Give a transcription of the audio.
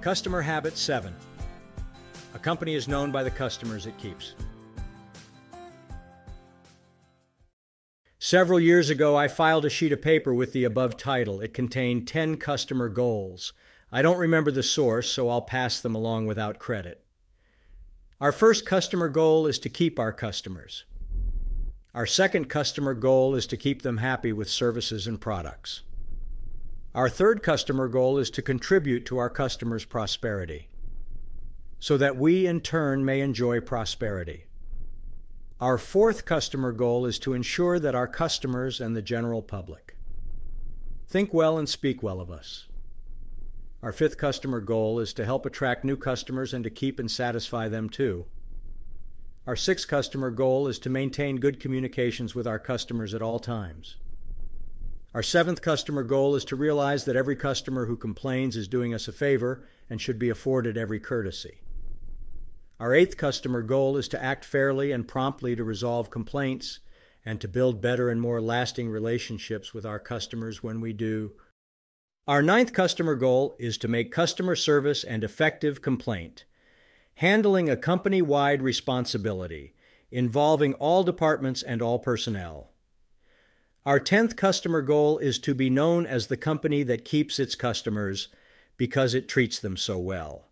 Customer Habit 7 A company is known by the customers it keeps. Several years ago, I filed a sheet of paper with the above title. It contained 10 customer goals. I don't remember the source, so I'll pass them along without credit. Our first customer goal is to keep our customers. Our second customer goal is to keep them happy with services and products. Our third customer goal is to contribute to our customers' prosperity so that we in turn may enjoy prosperity. Our fourth customer goal is to ensure that our customers and the general public think well and speak well of us. Our fifth customer goal is to help attract new customers and to keep and satisfy them too. Our sixth customer goal is to maintain good communications with our customers at all times. Our seventh customer goal is to realize that every customer who complains is doing us a favor and should be afforded every courtesy. Our eighth customer goal is to act fairly and promptly to resolve complaints and to build better and more lasting relationships with our customers when we do. Our ninth customer goal is to make customer service and effective complaint, handling a company wide responsibility involving all departments and all personnel. Our 10th customer goal is to be known as the company that keeps its customers because it treats them so well.